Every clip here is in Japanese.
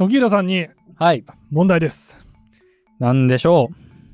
時宏さんにはい。問題です。なんでしょ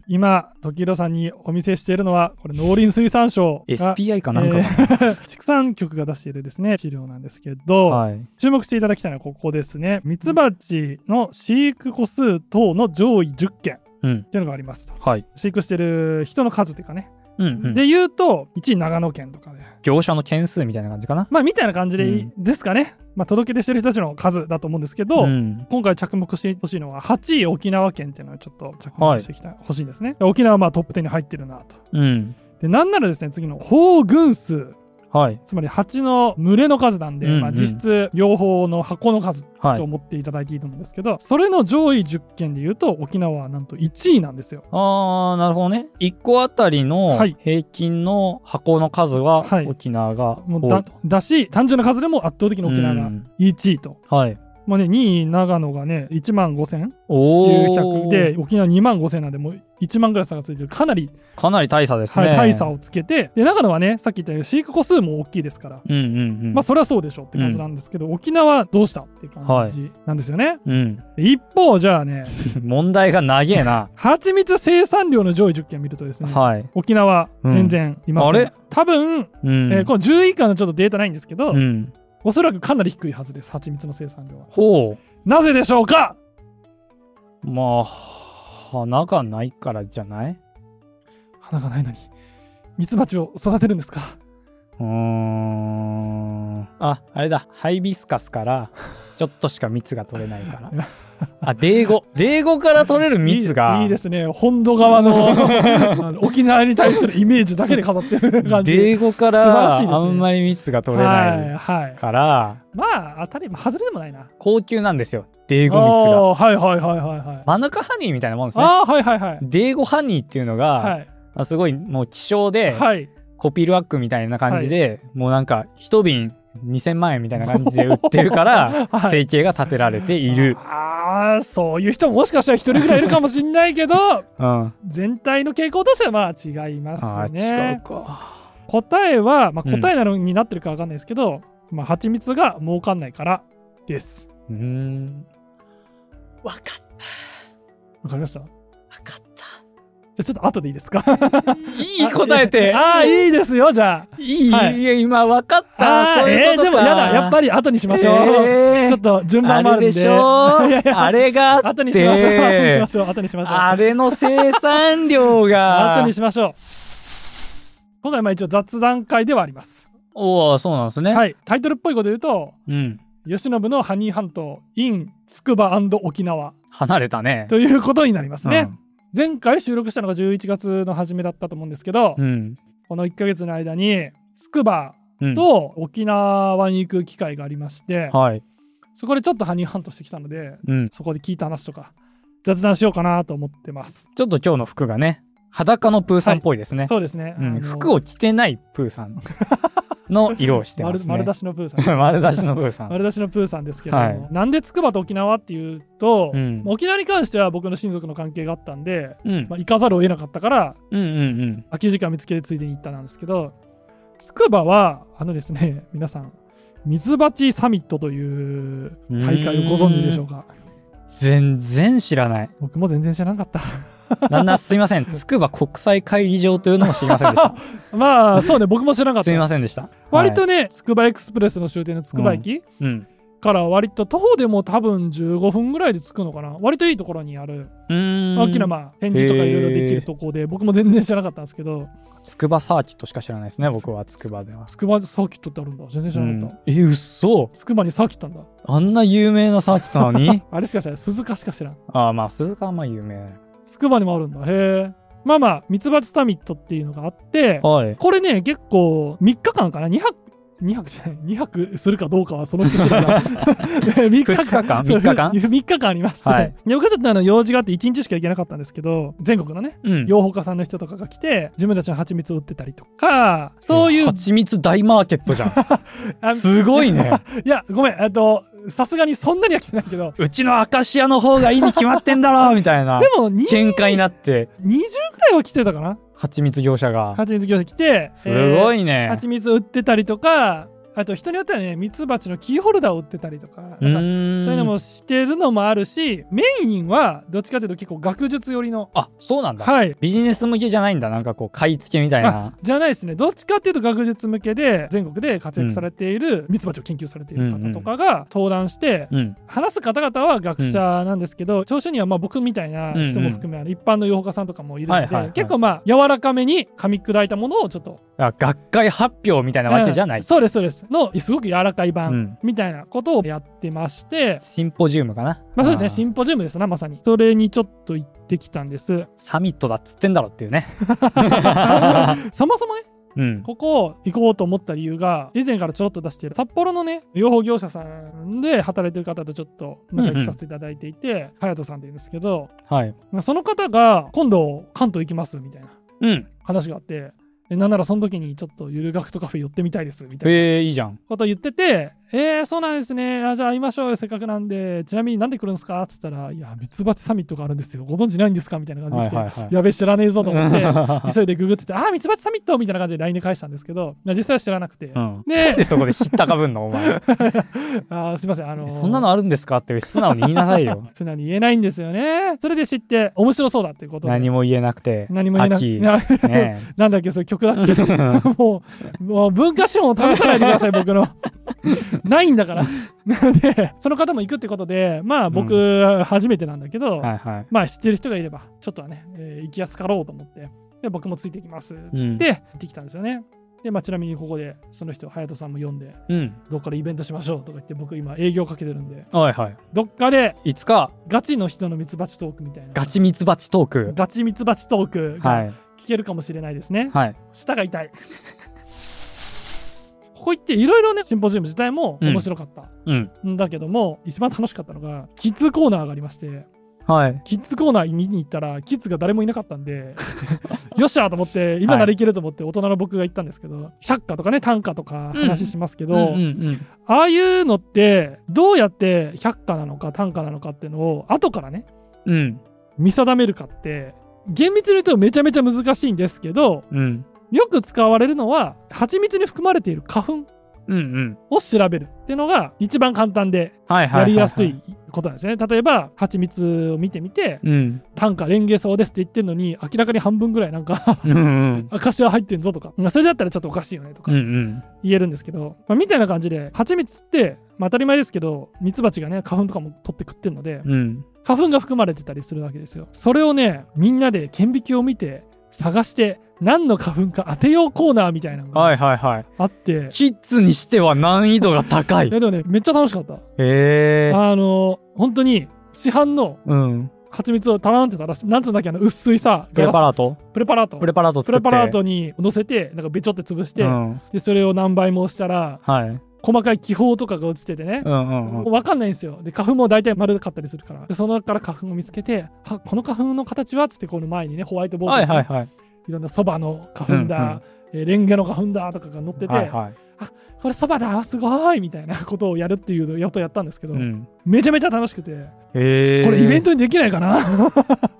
今、時宏さんにお見せしているのは、これ農林水産省 ?SPI かなんか、えー 畜産局が出しているですね、資料なんですけど、はい。注目していただきたいのはここですね。ミツバチの飼育個数等の上位10件っうん。ていうのがありますと。はい。飼育してる人の数というかね。うん、うん。で言うと、1位長野県とかで。業者の件数みたいな感じかな？まあ、みたいな感じでいいうんですかね。まあ、届け出してる人たちの数だと思うんですけど、ん。今回着目してほしいのは8位沖縄県っていうのをちょっと着目してきた、欲しいんですね。沖縄はまあトップ10に入ってるなと。うん。で、なんならですね、次の法群数。はい。つまり蜂の群れの数なんで、うんうんまあ、実質両方の箱の数はい。と思っていただいていいと思うんですけど、それの上位10件で言うと沖縄はなんと1位なんですよ。あー、なるほどね。1個あたりのはい平均の箱の数ははい沖縄がもうだ多いと。だし単純な数でも圧倒的に沖縄がうん1位と。はい。まあね、2位長野がね1万5900おー。で沖縄2万5000なんでもう1万ぐらい差がついてるかなり、かなり大差ですはいね。大差をつけてで長野はねさっき言ったように飼育個数も大きいですから、うんうんうん。まあそれはそうでしょうって感じなんですけど、沖縄はどうしたっていう感じなんですよね。うん。で一方じゃあね 問題が長えな。蜂蜜生産量の上位10件見るとですね、はい。沖縄全然いません、うんあれ？多分、うん。えーこの10位以下のちょっとデータないんですけど、うん。おそらくかなり低いはずです蜂蜜の生産量は。ほなぜでしょうか？う。まあ、花がないからじゃない？花がないのに。ミツバチを育てるんですか？うーん。あ、あれだ。ハイビスカスから、ちょっとしか蜜が取れないから。あ、デーゴ。デーゴから取れる蜜が。いいいいですね本土側の沖縄に対するイメージだけで語ってる感じデーゴからあんまり蜜が取れはいないはいから、まあ当たり、まあ、外れでもないな高級なんですよ。デーゴ蜜が。はいはいはいはいはい、マヌカハニーみたいなもんですね。ああはいはいはいデーゴハニーっていうのが、はいあすごいもう希少で、はいコピールワックみたいな感じで、もうなんか一瓶2000万円みたいな感じで売ってるから、はい生計が立てられている。ああそういう人ももしかしたら一人ぐらいいるかもしんないけどうん。全体の傾向としてはまあ違いますね違うか。答えは、まあ、うん答えなのになってるか分かんないですけど、まあ蜂蜜が儲かんないからですうーん。わかっわかりました？じゃあちょっと後でいいですか？いい答えて。ああいいですよじゃいい、はい。今わかっあた。そういうえー、でもやだやっぱり後にしましょう、えー。ちょっと順番もあるんで。あれでしょいやいやあれがあって。後にしましょう後にしましょう後にしましょうあれの生産量が。後にしましょう。今回まあ一応雑談会ではあります。おお、そうなんですね。はい。タイトルっぽいこと言うとうん。吉信のハニー半島 in 筑波沖縄。離れたね。ということになりますね、前回収録したのが11月の初めだったと思うんですけど、うん。この1ヶ月の間に筑波うん。と沖縄に行く機会がありまして、はい。そこでちょっとハニーハントしてきたので、うん。そこで聞いた話とか雑談しようかなと思ってます。ちょっと今日の服がね、裸のプーさんっぽいですね。そうですね。服を着てないプーさんの色をしてますね。丸丸出しのプーさん。丸出しのプーさん。丸出しのプーさんですけども、はいなんで筑波と沖縄っていうと、うん沖縄に関しては僕の親族の関係があったんで、うんまあ、行かざるを得なかったからうんうんうん。空き時間見つけてついでに行ったなんですけど筑波はあのですね皆さんミツバチサミットという大会をご存知でしょうか？全然知らない。僕も全然知らなかった なんなすいません。つくば国際会議場というのも知りませんでした。まあそうね僕も知らなかった。すいませんでした。割とね、ねつくばエクスプレスの終点のつくば駅、うん。から割と徒歩でも多分15分ぐらいで着くのかな。割といいところにある。大きなまあ展示とかいろいろできるところで僕も全然知らなかったんですけど。つくばサーキットしか知らないですね、僕はつくばでは。つくばサーキットってあるんだ。全然知うらなかった、ん、え、嘘。つくばにサーキットあんだ。あんな有名なサーキットなのに？あれしか知らない。鈴鹿しか知らん。ああ、まあ、鈴鹿はまあ有名。つくばにもあるんだ。へえ。まあまあミツバチサミットっていうのがあってはい。これね結構3日間かな？2泊2泊じゃない。2泊するかどうかはその人知らない3日二日間？そう三日間？3日間ありまして、はい。で僕はちょっとあの用事があって1日しか行けなかったんですけど全国のねうん。養蜂家さんの人とかが来て自分たちの蜂蜜を売ってたりとかそういう蜂蜜大マーケットじゃ あん。すごいね。いやごめんえっとさすがにそんなには来てないけどうちのアカシアの方がいいに決まってんだろみたいな で。もに喧嘩になって、20ぐらいは来てたかな？蜂蜜業者が。蜂蜜業者来てすごい、いね。蜂蜜売ってたりとかあと人によってはねミツバチのキーホルダーを売ってたりとかなんかそういうのもしてるのもあるしメインはどっちかというと結構学術寄りのあそうなんだ、はい。ビジネス向けじゃないんだ。なんかこう買い付けみたいな。じゃないですね。どっちかっていうと学術向けで全国で活躍されているミツバチを研究されている方とかが登壇してうん。話す方々は学者なんですけど、聴取にはまあ僕みたいな人も含め、あの一般の養蜂家さんとかもいるので、はいはいはい。結構まあ柔らかめに噛み砕いたものをちょっと。あ学会発表みたいなわけじゃない、うん。そうですそうですのすごく柔らかい版、うん。みたいなことをやってまして。シンポジウムかな？まあそうですね。シンンポジウムですなまさに。それにちょっと行ってきたんです。サミットだっつってんだろっていうね。そもそもねうん。ここ行こうと思った理由が以前からちょろっと出してる札幌のね養蜂業者さんで働いてる方とちょっと仲良くさせていただいていて隼人、さんっていうんですけどはい。その方が今度関東行きますみたいなうん。話があってえなんならその時にちょっとゆる学徒カフェ寄ってみたいですみたいな。えー、いいじゃん。ことを言ってて、えー、そうなんですね。あじゃあ会いましょうよ、せっかくなんで。ちなみになんで来るんですか？っつったら、いや、ミツバチサミットがあるんですよ。ご存知ないんですか？みたいな感じで来て、はいはいはい。やべえ、知らねえぞと思って、急いでググってて、あ、ミツバチサミットみたいな感じで LINE で返したんですけど、実際は知らなくて。うん、でなんでそこで知ったかぶんの？お前。あすいません、あのー。そんなのあるんですか？って素直に言いなさいよ。素直に言えないんですよね。それで知って、面白そうだっていうことで。何も言えなくて。何も言えなく秋。なねなんだっけ、そういう曲だっけ？もう、もう文化資本を試さないでください、僕の。ないんだから。で、その方も行くってことで、まあ僕、初めてなんだけど、はいはいまあ知ってる人がいれば、ちょっとはね、えー行きやすかろうと思って、で、僕もついていきます、つって、うん行ってきたんですよね。で、まあちなみにここで、その人、隼人さんも呼んで、うんどっかでイベントしましょうとか言って、僕今営業かけてるんで、はいはいどっかでいつかガチの人のミツバチトークみたいな。ガチミツバチトークガチミツバチトークがはい聞けるかもしれないですね。はい舌が痛い。ここ行っていろいろね、シンポジウム自体も面白かった。うん。んだけども、一番楽しかったのが、キッズコーナーがありまして、はい。キッズコーナー見に行ったら、キッズが誰もいなかったんで、よっしゃーと思って、今ならいけると思って、大人の僕が行ったんですけど、百科とかね、短歌とか話しますけど、ああいうのって、どうやって百科なのか短歌なのかっていうのを、後からね、うん。見定めるかって、厳密に言うとめちゃめちゃ難しいんですけど、うんよく使われるのは、蜂蜜に含まれている花粉を調べるっていうのが一番簡単でやりやすいことなんですね。例えば、蜂蜜を見てみて、うん。単価レンゲソウですって言ってるのに、明らかに半分ぐらいなんかうんうん。アカシア入ってんぞとか、まあそれだったらちょっとおかしいよねとか言えるんですけど、まあ、みたいな感じで、蜂蜜って、まあ、当たり前ですけど、ミツバチがね、花粉とかも取って食ってるので、うん。花粉が含まれてたりするわけですよ。それをね、みんなで顕微鏡を見て、探して、何の花粉か当てようコーナーみたいなのはいがはいはい。あって、キッズにしては難易度が高い。いやでもね、めっちゃ楽しかった。へえあの、本当に市販のうん。蜂蜜をタランって垂らして、なんつうんだっけ、あの薄いさ、プレパガララート？スプレパラート。プレパラートプ作って。レパラートに乗せて、なんかべちょって潰して、うん。で、それを何倍も押したら、はい。細かい気泡とかが落ちててね、うんうんうん。わかんないんですよ。で、花粉も大体丸かったりするから。で、その中から花粉を見つけて、はこの花粉の形はつって、この前にね、ホワイトボードに、はいはいはいいろんなそばの花粉だ、えーレンゲの花粉だとかが載ってて、はいはい。これそばだ、すごいみたいなことをやるっていうのをやっとやったんですけど、うんめちゃめちゃ楽しくて、これイベントにできないかな？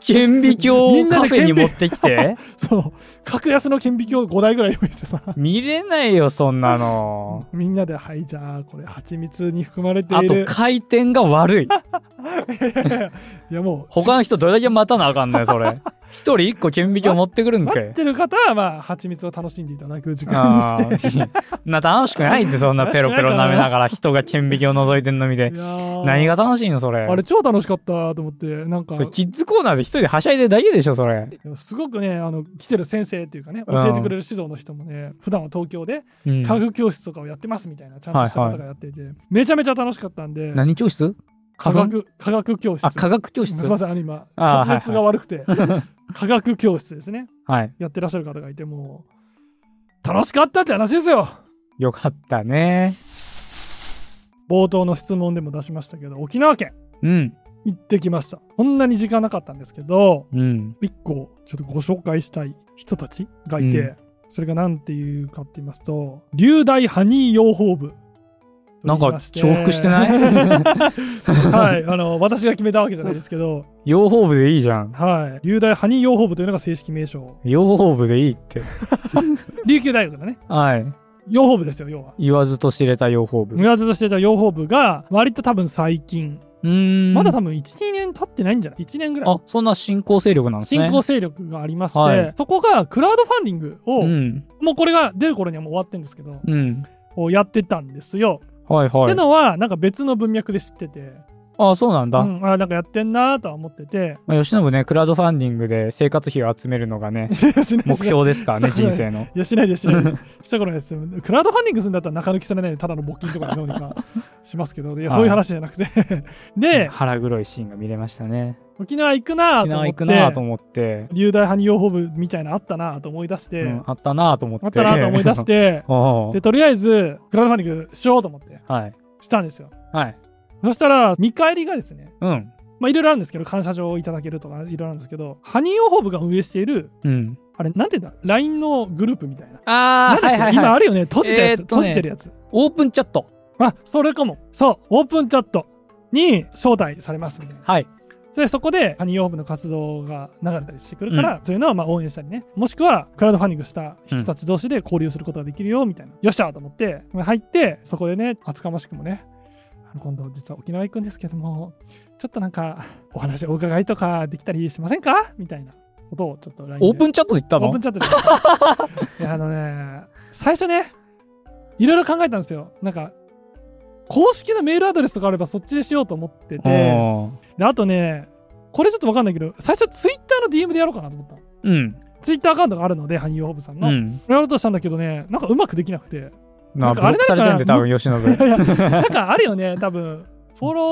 顕微鏡をカフェに持ってきて？そう、格安の顕微鏡5台ぐらい用意してさ、見れないよそんなの。みんなで、はい、じゃあ、これ蜂蜜に含まれてあといる。回転が悪い。いやもう、他の人どれだけ待たなあかんのよそれ。一人一個顕微鏡持ってくるんかい。待ってる方は、まあ、蜂蜜を楽しんでいただく時間あにして。ー。な楽しくないってそんなペロペロ舐めながら人が顕微鏡覗いてんの見て。いやー何が楽しいのそれ。あれ超楽しかったと思って、なんか。キッズコーナーで一人ではしゃいでるだけでしょそれ、すごくね、あの、来てる先生っていうかね、うん。教えてくれる指導の人もね、普段は東京でうん。科学教室とかをやってますみたいな、ちゃんとした方がやっていて、めちゃめちゃ楽しかったんで、何教室？科学、科学教室。あ科学教室。すみません、あの今、滑舌が悪くて、科学教室ですね。はい。やってらっしゃる方がいて、もう、楽しかったって話ですよ。よかったね冒頭の質問でも出しましたけど、沖縄県。うん。行ってきました。こんなに時間なかったんですけど、うん。一個ちょっとご紹介したい人たちがいて、うん。それが何ていうかって言いますと、流大ハニー養蜂部。なんか重複してない？はい、あの、私が決めたわけじゃないですけど、養蜂部でいいじゃん。はい、流大ハニー養蜂部というのが正式名称。養蜂部でいいって。琉球大学だね。はい養蜂部ですよ要は言わずと知れた養蜂部。言わずとしてた養蜂部が割と多分最近うーん。まだ多分12年経ってないんじゃない？1年ぐらいあ、そんな新興勢力なんですね。新興勢力がありまして、はいそこがクラウドファンディングを、うん。もうこれが出る頃にはもう終わってるんですけど、うん。をやってたんですよ。ってはいはい。のはなんか別の文脈で知ってて、あ、そうなんだ。うん、あなんかやってんなとは思ってて。まあ、吉信ね、クラウドファンディングで生活費を集めるのがね、目標ですからね、人生の。いやしないですしないです。したことないです。クラウドファンディングするんだったら中抜きされないでただの募金とかでどうにか しますけどいやはいそういう話じゃなくて。で腹黒いシーンが見れましたね。沖縄行くな沖縄行と思って。くなと思って、流大派に養蜂部みたいなのあったなと思い出して、うんあったなと思って。あったなと思い出し。て。でとりあえずクラウドファンディングしようと思って。はい。したんですよ。はい。そしたら見返りがですねうん。まあいろいろあるんですけど感謝状をいただけるとかいろいろあるんですけどハニー養蜂部が運営しているうん。あれなんていうんだ？LINE のグループみたいなああ、はいはいはい。今あるよね？閉じたやつ、えーね閉じてるやつオープンチャット。あそれかもそうオープンチャットに招待されますみたいなはい。それでそこでハニー養蜂部の活動が流れたりしてくるから、そういうのはまあ応援したりねもしくはクラウドファンディングした人たち同士で交流することができるよみたいな、よっしゃと思って入ってそこでね厚かましくもね今度実は沖縄行くんですけどもちょっとなんかお話お伺いとかできたりしませんか？みたいなことをちょっとオープンチャットで言ったの？オープンチャットで いやあのね最初ねいろいろ考えたんですよ。なんか公式のメールアドレスとかあればそっちでしようと思ってて。であとねこれちょっと分かんないけど最初ツイッターの DM でやろうかなと思ったうん。ツイッターアカウントがあるのでハニーヨーブさんの、うん。やろうとしたんだけどねなんかうまくできなくてなブロックされてるんで、多分、吉い信。やいやなんかあるよね多分フォロ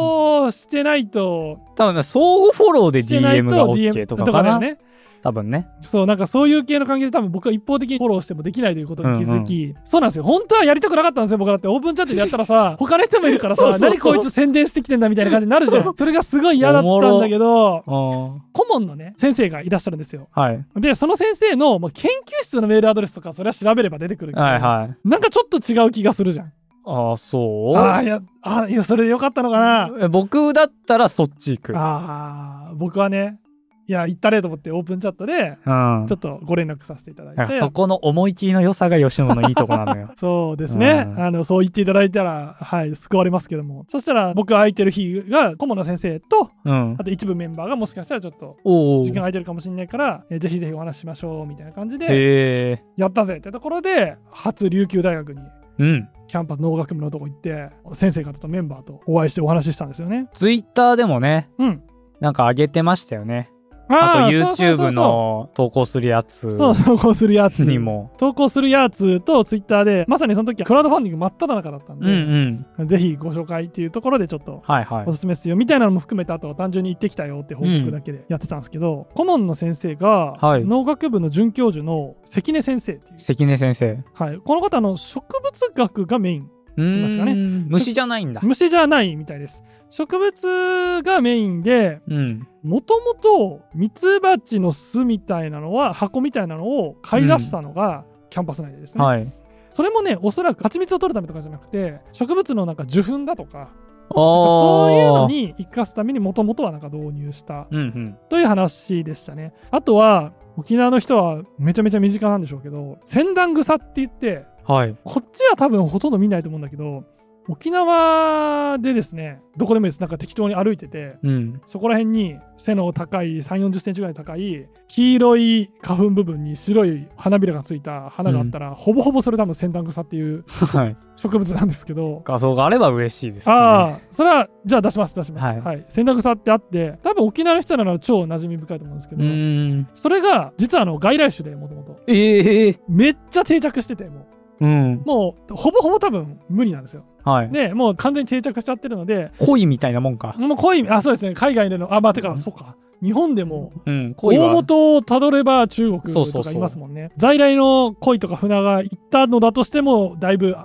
ーしてないと多分ね、相互フォローで DM がと OK とかかな。だよね多分ね。そうなんかそういう系の関係で多分僕は一方的にフォローしてもできないということに気づき、そうなんですよ。本当はやりたくなかったんですよ僕だって。オープンチャットでやったらさ他の人もいるからさそうそうそう。何こいつ宣伝してきてんだみたいな感じになるじゃん。それがすごい嫌だったんだけど顧問のね先生がいらっしゃるんですよ。はい。でその先生のもう研究室のメールアドレスとかそれは調べれば出てくるけど、はいはい。なんかちょっと違う気がするじゃん。ああ、そう？ああいやあいやそれでよかったのかな、え僕だったらそっち行く。ああ僕はねいや行ったれと思ってオープンチャットでうん。ちょっとご連絡させていただいていやそこの思い切りの良さが吉野のいいとこなのよ。そうですね、うんあのそう言っていただいたらはい救われますけどもそしたら僕が空いてる日が顧問の先生とうんあ。と一部メンバーがもしかしたらちょっと。時間空いてるかもしれないから、えーぜひぜひお話ししましょうみたいな感じで。やったぜってところで初琉球大学にうん。キャンパス農学部のとこ行って先生方とメンバーとお会いしてお話ししたんですよねツイッターでもね、うんなんか上げてましたよね。あと YouTube の投稿するやつ。そう投稿するやつ。にも。投稿するやつとツイッターでまさにその時はクラウドファンディング真っ只中だったんうんで、うん。ぜひご紹介っていうところでちょっとはいはい。お。すすめですよ。みたいなのも含めてあとは単純に行ってきたよって報告だけでやってたんですけど、顧問の先生がはい。農学部の准教授の関根先生っていう、関根先生。はい、この方の植物学がメインうーんましたかね虫じゃないんだ。虫じゃないみたいです植物がメインでうん。もともとミツバチの巣みたいなのは箱みたいなのを買い出したのがキャンパス内でですね、はい。それもねおそらく蜂蜜を取るためとかじゃなくて植物のなんか受粉だとかあそういうのあ。に生かすためにもともとはなんか導入したうんうん。という話でしたねあとは沖縄の人はめちゃめちゃ身近なんでしょうけど仙断草って言ってはい。こっちは多分ほとんど見ないと思うんだけど沖縄でですねどこでもいいですなんか適当に歩いててうん。そこら辺に背の高い3 4 0センチぐらい高い黄色い花粉部分に白い花びらがついた花があったら、ほぼほぼそれ多分仙断草っていうはい。植物なんですけど画像があれば嬉しいですね。ああそれはじゃあ出します出しますははいい、仙断草ってあって多分沖縄の人なら超馴染み深いと思うんですけうど、ーん。それが実はあの外来種でもともとええめっちゃ定着しててもうんう。もうほぼほぼ多分無理なんですよはい。でもう完全に定着しちゃってるので恋みたいなもんか。もう恋あそうですね海外でのあまあてかそうか日本でもうん。大。元をたどれば中国とかいますもんね在来の恋とか船が行ったのだとしてもだいぶ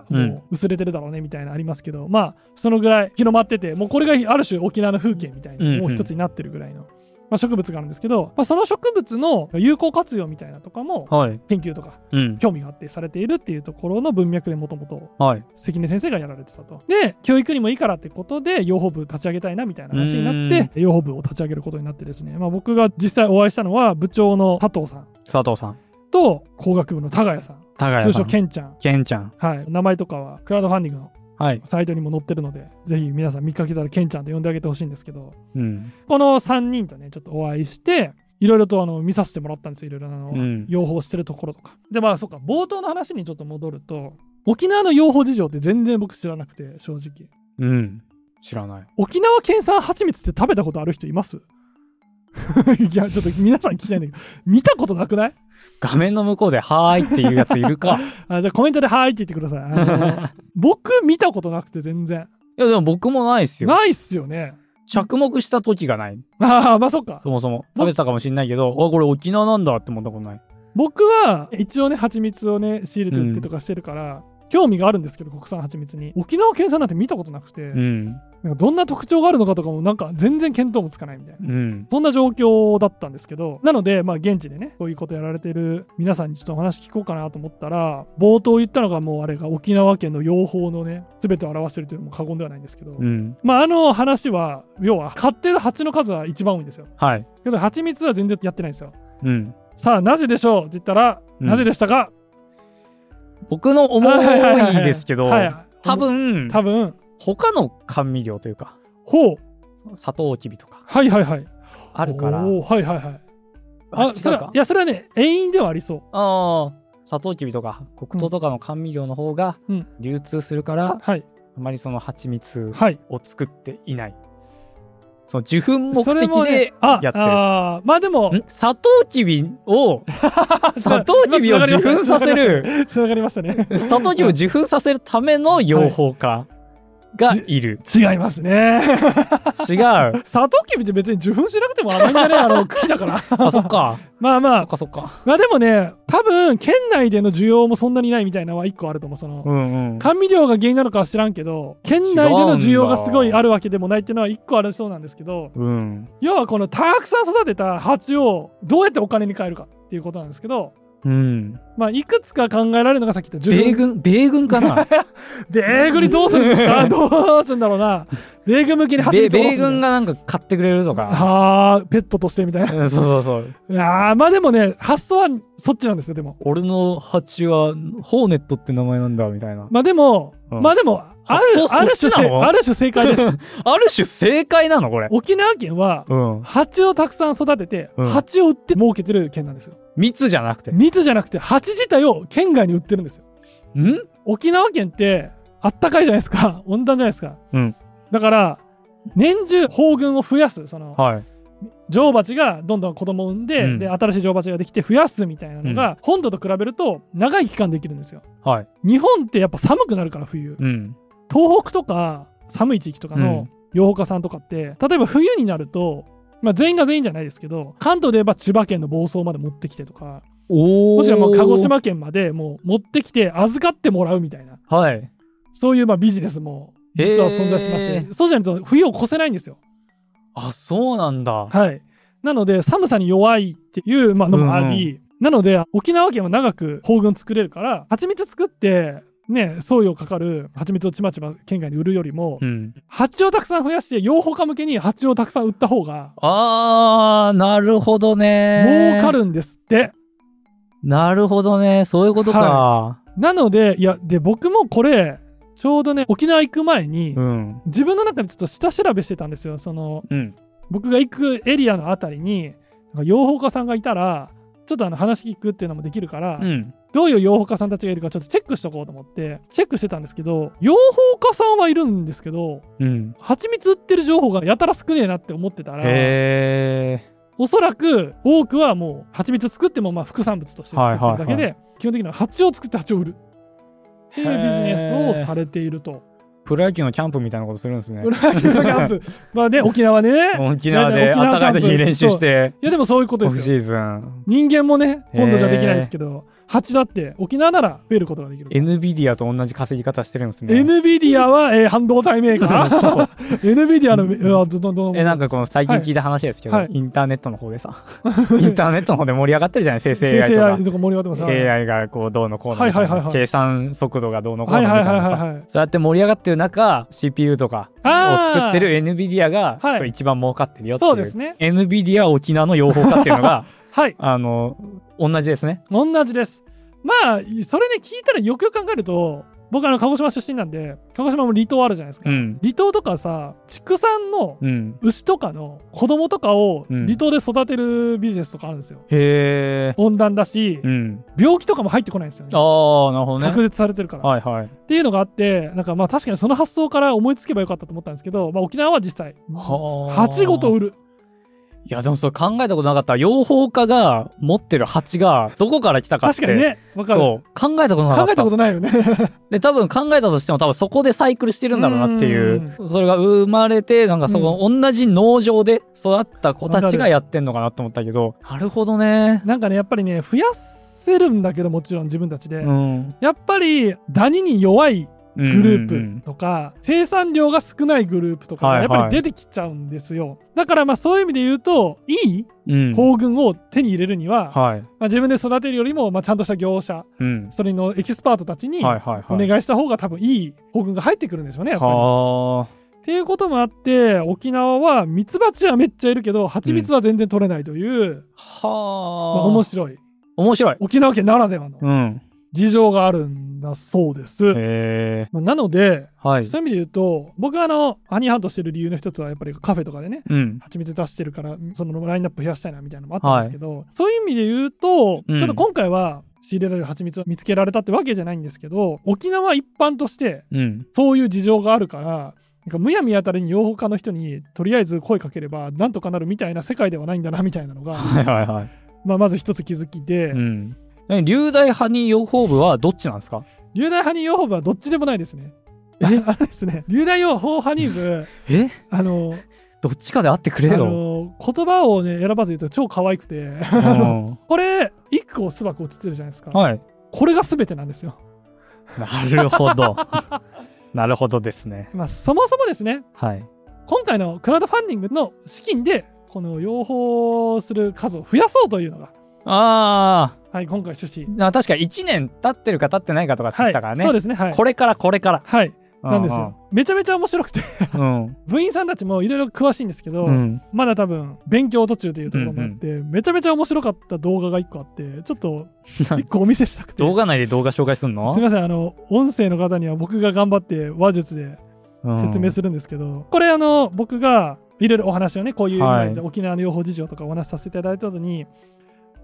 薄れてるだろうねみたいなのありますけど、まあそのぐらい広まっててもうこれがある種沖縄の風景みたいうんうなんもう一つになってるぐらいの、まあ、植物があるんですけど、まあ、その植物の有効活用みたいなとかもはい。研究とかうん。興味があってされているっていうところの文脈でもともとはい。関根先生がやられてたと。で教育にもいいからってことで養蜂部立ち上げたいなみたいな話になって養蜂部を立ち上げることになってですね、まあ、僕が実際お会いしたのは部長の佐藤さん佐藤さん。と工学部の高谷さん通称高谷さん。ケンちゃんケンちゃん。はい名前とかはクラウドファンディングのはい。サイトにも載ってるのでぜひ皆さん見かけたらケンちゃんと呼んであげてほしいんですけどうん。この3人とねちょっとお会いしていろいろとあの見させてもらったんですよいろいろあの、うん養蜂してるところとかでまあそっか冒頭の話にちょっと戻ると沖縄の養蜂事情って全然僕知らなくて正直うん。知らない。沖縄県産蜂蜜って食べたことある人います？いやちょっと皆さん聞きたいんだけど見たことなくない？画面の向こうで、はーいっていうやついるか。あじゃあコメントで「はーい」って言ってくださいあの 僕見たことなくて全然いや、でも僕もないっすよ。ないっすよね着目した時がない。ああまあそっかそもそも。食べてたかもしれないけど、あ、これ沖縄なんだって思ったことない。僕は一応ね蜂蜜をね仕入れて売ってとかしてるから、興味があるんですけど国産蜂蜜に沖縄県産なんて見たことなくて、うん。なんかどんな特徴があるのかとかもなんか全然見当もつかないみたいなうん。そんな状況だったんですけどなのでまあ現地でねこういうことやられてる皆さんにちょっとお話聞こうかなと思ったら冒頭言ったのがもうあれが沖縄県の養蜂のね全てを表してるというのも過言ではないんですけど、うん。まああの話は要は買ってる蜂の数は一番多いんですよはい。けど蜂蜜は全然やってないんですようん。さあなぜでしょうって言ったら、うんなぜでしたか僕の思いですけど、はい。多分、多分。他の甘味料というか、ほう。砂糖きびとかはいはいはい。あるから、はいはいはい。あ、あそれはいやそれはね遠因ではありそう。ああ、砂糖きびとか黒糖とかの甘味料の方がうん。流通するから、はい。あまりその蜂蜜はい。を作っていない。その受粉目的であやってる。あーまあでもん？砂糖きびを、砂糖きびを受粉させる、つながりましたね。砂糖きびを受粉させるための養蜂家がいる。違いますね違う。サトウキビって別に受粉しなくても甘いんじゃねあの 茎だからあ、そっか。まあまあそっかそっか。まあでもね多分県内での需要もそんなにないみたいなのは一個あると思うその、うんうん。甘味料が原因なのかは知らんけど県内での需要がすごいあるわけでもないっていうのは一個あるそうなんですけどうん。要はこのたくさん育てた蜂をどうやってお金に換えるかっていうことなんですけどうん。まあいくつか考えられるのがさっき言った米軍、米軍かな？米軍にどうするんですか？どうするんだろうな。米軍向けに蜂米蜜を米軍がなんか買ってくれるとか。はあペットとしてみたいな。うんそうそうそう。いやーまあでもね発想はそっちなんですよでも。俺の蜂は、ホーネットって名前なんだ、みたいな。まあでも、うん。まあでもあるある種ある種正解です。ある種正解なのこれ。沖縄県はうん。蜂をたくさん育てて、うん。蜂を売って儲けてる県なんですよ。蜜じゃなくて？ん蜜じゃなくて蜂自体を県外に売ってるんですよ。沖縄県ってあったかいじゃないですか。温暖じゃないですか、うん。だから年中蜂群を増やすそのはい。女王蜂がどんどん子供を産んで,、うん。で新しい女王蜂ができて増やすみたいなのが、本土と比べると長い期間できるんですよ。はい。日本ってやっぱ寒くなるから冬。うん。東北とか寒い地域とかの養蜂家さんとかって、例えば冬になると、まあ、全員が全員じゃないですけど関東で言えば千葉県の房総まで持ってきてとかおもしくはもう鹿児島県までもう持ってきて預かってもらうみたいな。はい。そういうまあビジネスも実は存在しまして、そうじゃないと冬を越せないんですよ。あ、そうなんだ。はい、なので寒さに弱いっていうまあのもあり、なので沖縄県は長く蜂群作れるから蜂蜜作ってね送料かかる蜂蜜をちまちま県外に売るよりも、うん。蜂をたくさん増やして養蜂家向けに蜂をたくさん売った方があー、なるほどね。儲か。るんですって。なるほどね。そういうことか。なのでいやで僕もこれちょうどね沖縄行く前に、うん。自分の中でちょっと下調べしてたんですよそのうん。僕が行くエリアのあたりに養蜂家さんがいたらちょっとあの話聞くっていうのもできるから、うん。どういう養蜂家さんたちがいるかちょっとチェックしとこうと思ってチェックしてたんですけど養蜂家さんはいるんですけどうん。蜂蜜売ってる情報がやたら少ねえなって思ってたらへおそらく多くはもう蜂蜜作ってもまあ副産物として作ってるだけで、はい基本的には蜂を作って蜂を売るっていうビジネスをされれていると。プロ野球のキャンプみたいなことするんですね。プ。ロ野球のキャンプ。まあね沖縄ね。沖縄で暖かい時に練習して、いやでもそういうことですよ。今シーズン。人間もね本土じゃできないですけど蜂だって沖縄なら増えることができる。NVIDIA と同じ稼ぎ方してるんですね。NVIDIA は、えー半導体メーカー。NVIDIA のえーどどどえ、なんかこの最近聞いた話ですけど、はい。インターネットの方でさ、インターネットの方で盛り上がってるじゃない？生成 AI 生成とか。AI。とか盛り上がってます。はい。AI がこうどうのこうの計算速度がどうのこうのはいみたいなそうやって盛り上がってる中 CPU とかを作ってる NVIDIA が、はい。そう一番儲かってるよっていう。そうですね。NVIDIA 沖縄の養蜂家っていうのが はい。あの同じですね。同じです。まあ、それね、聞いたらよくよく考えると、僕あの、鹿児島出身なんで、鹿児島も離島あるじゃないですか。うん。離島とかさ、畜産のうん。牛とかの子供とかをうん離島で育てるビジネスとかあるんですよ。へえ。温暖だし、うん。病気とかも入ってこないんですよね。ああ、なるほどね。確立されてるから。はいはい。っていうのがあって、なんかまあ確かにその発想から思いつけばよかったと思ったんですけど、まあ沖縄は実際、はあ蜂ごと売る。いや、でもそれ考えたことなかった。養蜂家が持ってる蜂がどこから来たかって。確かに。ね、わかる。そう。考えたことなかった。考えたことないよね。で、多分考えたとしても多分そこでサイクルしてるんだろうなっていう。それが生まれて、なんかその同じ農場で育った子たちがやってんのかなと思ったけど。なるほどね。なんかね、やっぱりね、増やせるんだけど、もちろん自分たちで。うん。やっぱり、ダニに弱いググループとか、生産量が少ないグループとかがやっはいはいぱり出てきちゃうんですよ。だからまあそういう意味で言うと、いいうん。法群を手に入れるには、はい。まあ、自分で育てるよりも、まあ、ちゃんとした業者、うん。それのエキスパートたちにはいはいはい。お願いした方が多分いい法群が入ってくるんでしょうね、やっぱり。はあ。っていうこともあって、沖縄はミツバチはめっちゃいるけど、蜂蜜は全然取れないという、はまあ、あ。面白い。面白い。沖縄県ならではのうん。事情があるんだそうです。まあなので、はい。そういう意味で言うと、僕はあの、ハニーハントしてる理由の一つは、やっぱりカフェとかでね、うん。蜂蜜出してるから、そのラインナップ増やしたいなみたいなのもあったんですけど、そういう意味で言うと、うんちょっと今回は仕入れられる蜂蜜を見つけられたってわけじゃないんですけど、沖縄一般としてうん。そういう事情があるから、なんかむやみやたりに養蜂家の人にとりあえず声かければなんとかなるみたいな世界ではないんだなみたいなのが、はいはいはい。まあまず一つ気づきで、うん。え流大ハニー養蜂部はどっちなんですか？流大ハニー養蜂部はどっちでもないですね。え？あのですね、流大養蜂ハニー部、え？あの、どっちかであってくれあよ。の言葉をね選ばず言うと超可愛くてうん これ一個巣箱映ってるじゃないですか、はい。これが全てなんですよ、なるほど。なるほどですね。まあ、そもそもですねはい。今回のクラウドファンディングの資金でこの養蜂する数を増やそうというのが、あはい、今回趣旨。ーあ、確か1年経ってるか経ってないかとかって言はいってたからね。そうですねはい。これからこれから。はいなんですよ。めちゃめちゃ面白くて。うん。部員さんたちもいろいろ詳しいんですけど、うん。まだ多分勉強途中というところもあって、めちゃめちゃ面白かった動画が1個あってちょっと 1個お見せしたくて。動画内で動画紹介すんの？すみません、あの、音声の方には僕が頑張って話術で説明するんですけど、これあの、僕がいろいろお話をね、こういう、はい。沖縄の養蜂事情とかお話しさせていただいた後に、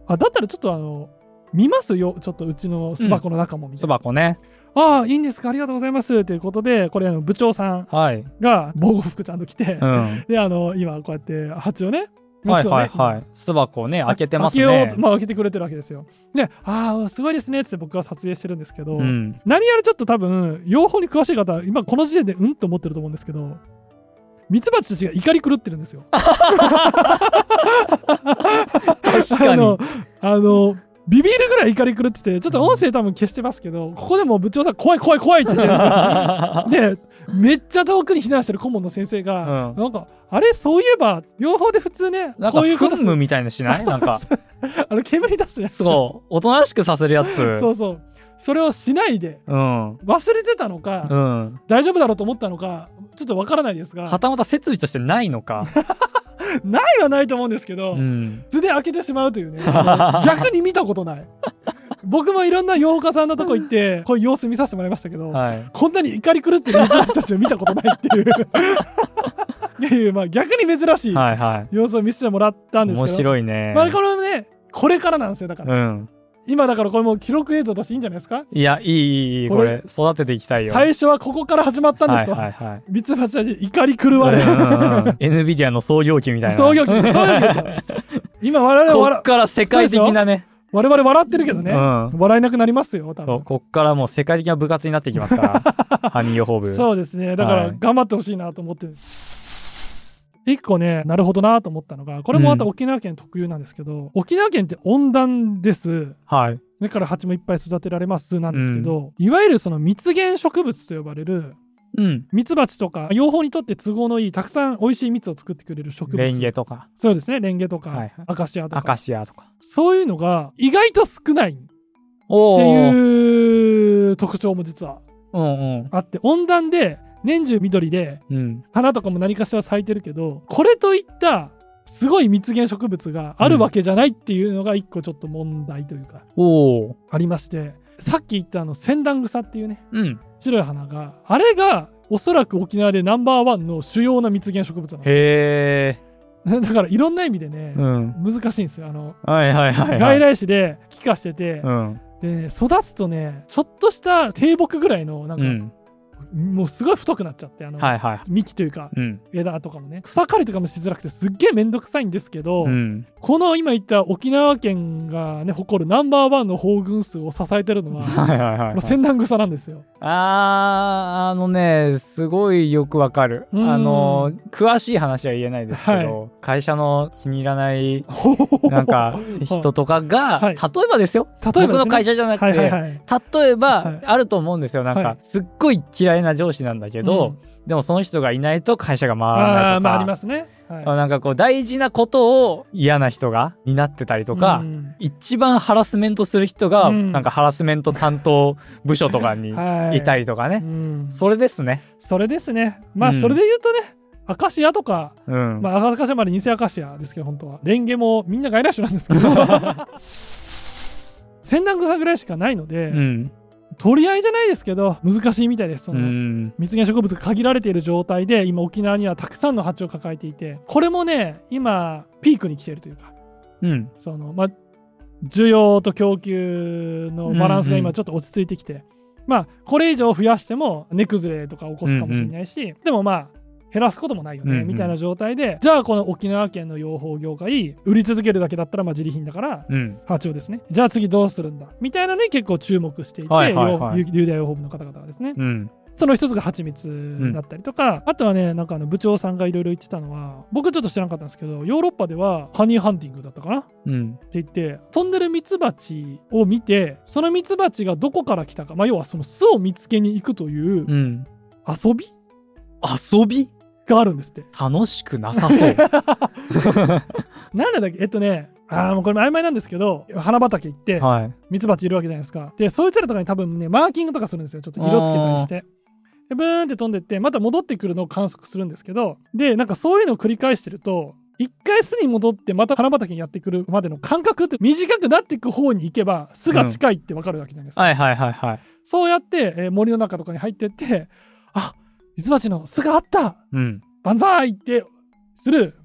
あ、だったらちょっとあの、見ますよ、ちょっとうちの巣箱の中もみた巣いな。箱ね。ああ、いいんですか、ありがとうございます。ということで、これ部長さんはい。が防護服ちゃんと着て、うん。で、あの、今こうやって蜂をね、はいメスをねはいはい。巣箱をね、開けてますね開けようと。まあ開けてくれてるわけですよ。で、ああ、すごいですねって僕は撮影してるんですけど、うん。何やらちょっと多分養蜂に詳しい方は今この時点でうんと思ってると思うんですけどミツバチたちが怒り狂ってるんですよ。確かに。あの。あのビビるぐらい怒り狂っててちょっと音声多分消してますけどここでも部長さん怖い怖い怖いって言ってるんで めっちゃ遠くに避難してる顧問の先生が、うん。なんかあれそういえば養蜂で普通ねこういうことする。みたいなのしない？なんか、あの煙出すやつ。そう、おとなしくさせるやつ。そうそう。それをしないでうん。忘れてたのか、うん。大丈夫だろうと思ったのかちょっとわからないですが。はたまた設備としてないのか。ないはないと思うんですけど、うん。図で開けてしまうというね 逆に見たことない僕もいろんな養蜂家さんのとこ行ってこういう様子見させてもらいましたけど、はい。こんなに怒り狂ってるミツバチたちを見たことないっていうって いう、まあ、逆に珍しいはいはい。様子を見せてもらったんですけ面ど、白いね。まあ、これねこれからなんですよだから、うん。今だからこれもう記録映像としていいんじゃないですか？いや、いい、いい、いい。ここれれ、育てていきたいよ。最初はここから始まったんですと、はいはいはい。ミツバチたち怒り狂われ、NVIDIA の創業期みたいな。創業期創業期ですよ 今我々はこ笑っから世界的なね。我々笑ってるけどね、うん笑えなくなりますよ多分こっからもう世界的な部活になっていきますから。ハニー予報部。そうですねだからはい頑張ってほしいなと思ってる一個ねなるほどなと思ったのがこれもまた沖縄県特有なんですけど、沖縄県って温暖ですはい。だから蜂もいっぱい育てられますなんですけど、いわゆるその蜜源植物と呼ばれるうん。ミツバチとか養蜂にとって都合のいいたくさん美味しい蜜を作ってくれる植物レンゲとか、そうですねレンゲとか、はいはいアカシアとアカかシアとか。そういうのが意外と少ないっおてー。いう特徴も実はうんうん。あって温暖で年中緑でうん。花とかも何かしら咲いてるけどこれといったすごい蜜源植物があるわけじゃないっていうのが一個ちょっと問題というか、おお。ありましてさっき言ったあのセンダングサっていうねうん。白い花があれがおそらく沖縄でナンバーワンの主要な蜜源植物なんですへえ。よ だからいろんな意味でね、うん。難しいんですよあの、はいはいはい、はい。外来種で気化してて、うん。でね育つとねちょっとした低木ぐらいのなんか、うん。もうすごい太くなっちゃってあの、はいはい。幹というかうん。枝とかもね草刈りとかもしづらくてすっげえめんどくさいんですけど、うん。この今言った沖縄県がね誇るナンバーワンの胞群数を支えてるのは はいはいはい、はいこの。センダングサなんですよ。あー、あのね、すごいよくわかる。うんあの、詳しい話は言えないですけど、会社の気に入らない、なんか、人とかが、はい例えばですよ。例えばね僕の会社じゃなくて、はいはいはい。例えば、はいあると思うんですよ。なんか、はいすっごい嫌いな上司なんだけど、うんでもその人がいないと会社が回らないとか。まあありますね。はいなんかこう大事なことを嫌な人が担ってたりとか、うん一番ハラスメントする人が、うんなんかハラスメント担当部署とかに はいたりとかね。うんそれですね。それですね。まあうんそれで言うとね、アカシアとか、うん。まあアカシアまで偽アカシアですけど本当はレンゲもみんな外来種なんですけどセンダングサぐらいしかないので、うん。取り合いじゃないですけど難しいみたいです。そうのん。蜜源植物が限られている状態で今沖縄にはたくさんの蜂を抱えていてこれもね今ピークに来ているというかうん。そのまあ需要と供給のバランスが今ちょっと落ち着いてきて、まあこれ以上増やしても根崩れとか起こすかもしれないし、でもまあ減らすこともないよね、うんうんみたいな状態でじゃあこの沖縄県の養蜂業界売り続けるだけだったらまあ自利品だからうん。蜂をですねじゃあ次どうするんだ？みたいなのに結構注目していて、はいはいはい大養蜂部の方々がですね、うん。その一つが蜂蜜だったりとか、あとはね、なんかあの部長さんがいろいろ言ってたのは、僕ちょっと知らなかったんですけど、ヨーロッパではハニーハンティングだったかな？ってうん。言って、飛んでるミツバチを見て、そのミツバチがどこから来たか、まあ要はその巣を見つけに行くといううん。遊び？遊び？があるんですって。楽しくなさそう。なんでだっけ？えっとね、あーもうこれも曖昧なんですけど、花畑行って、はい。ミツバチいるわけじゃないですか。で、そいつらとかに多分ね、マーキングとかするんですよ。ちょっと色つけたりして。で、ブーンって飛んでって、また戻ってくるのを観測するんですけど、で、なんかそういうのを繰り返してると、一回巣に戻ってまた花畑にやってくるまでの間隔って短くなっていく方に行けば巣が近いってわかるわけじゃないですか。はいはいはいはい。そうやって、えー森の中とかに入ってって、あミツバチの巣があったうん。万歳ってする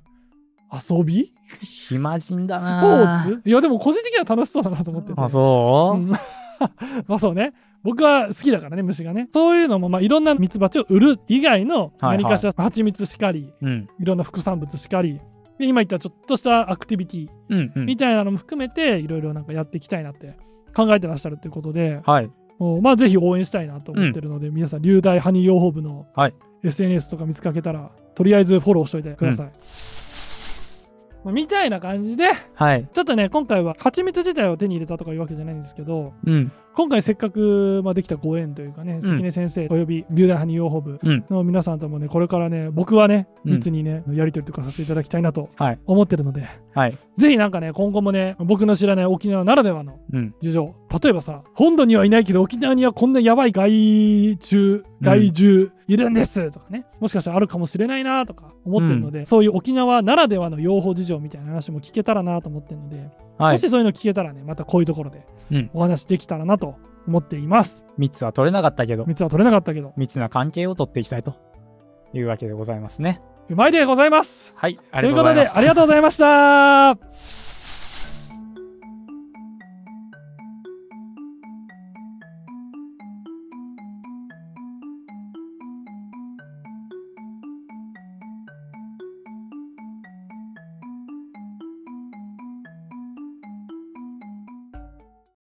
遊び？暇人だスポなーツ？いやでも個人的には楽しそうだなと思ってて。あ、そう、うん まあそうね。僕は好きだからね、虫がね。そういうのも、まあいろんなミツバチを売る以外のはいはい何かしら蜂蜜しかり、うん。いろんな副産物しかり、で今言ったちょっとしたアクティビティうんうんみ。たいなのも含めて、いろいろなんかやっていきたいなって考えてらっしゃるということで、はい。まあぜひ応援したいなと思ってるので、皆さん、流大ハニー養蜂部のはい SNS とか見つかけたら、とりあえずフォローしといてください。まあみたいな感じで、はい。ちょっとね、今回は蜂蜜自体を手に入れたとかいうわけじゃないんですけど、うん。今回せっかくまあできたご縁というかね、関根先生および流大ハニー養蜂部うん。の皆さんともね、これからね、僕はね、うん密にね、やり取りとかさせていただきたいなとはい。思ってるので、はい。ぜひなんかね、今後もね、僕の知らない沖縄ならではのうん。事情、例えばさ、本土にはいないけど沖縄にはこんなやばい害虫、害獣いるんですとかね、もしかしたらあるかもしれないなとか思ってるので、そういう沖縄ならではの養蜂事情みたいな話も聞けたらなと思ってるので、はい。もしそういうの聞けたらね、またこういうところでうんお話できたらなと思っています。蜜は取れなかったけど、蜜は取れなかったけど、密な関係を取っていきたいというわけでございますね。うまいでございます。はい。あということで、りがとうございます。ありがとうございました。